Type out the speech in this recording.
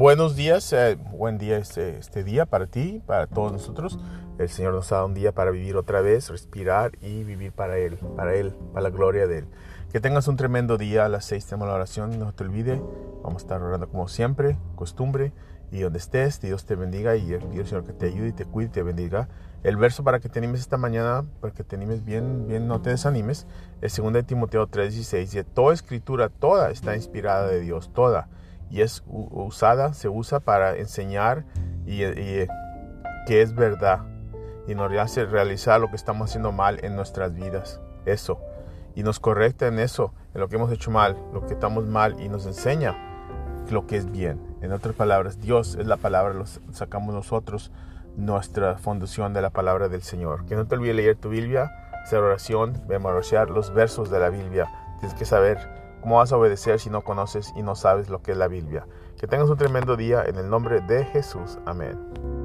buenos días, eh, buen día este, este, día para ti, para todos nosotros. El Señor nos ha dado un día para vivir otra vez, respirar y vivir para Él, para Él, para la gloria de Él. Que tengas un tremendo día, a las seis tenemos la oración, no te olvide, vamos a estar orando como siempre, costumbre, y donde estés, Dios te bendiga y pido Señor que te ayude y te cuide y te bendiga. El verso para que te animes esta mañana, para que te animes bien, bien, no te desanimes, es 2 Timoteo 3:16, y toda escritura, toda está inspirada de Dios, toda y es usada, se usa para enseñar y, que es verdad y nos hace realizar lo que estamos haciendo mal en nuestras vidas. Eso. Y nos correcta en eso, en lo que hemos hecho mal, lo que estamos mal y nos enseña lo que es bien. En otras palabras, Dios es la palabra, lo sacamos nosotros, nuestra fundación de la palabra del Señor. Que no te olvides leer tu Biblia, hacer oración, memorizar los versos de la Biblia. Tienes que saber ¿Cómo vas a obedecer si no conoces y no sabes lo que es la Biblia? Que tengas un tremendo día en el nombre de Jesús. Amén.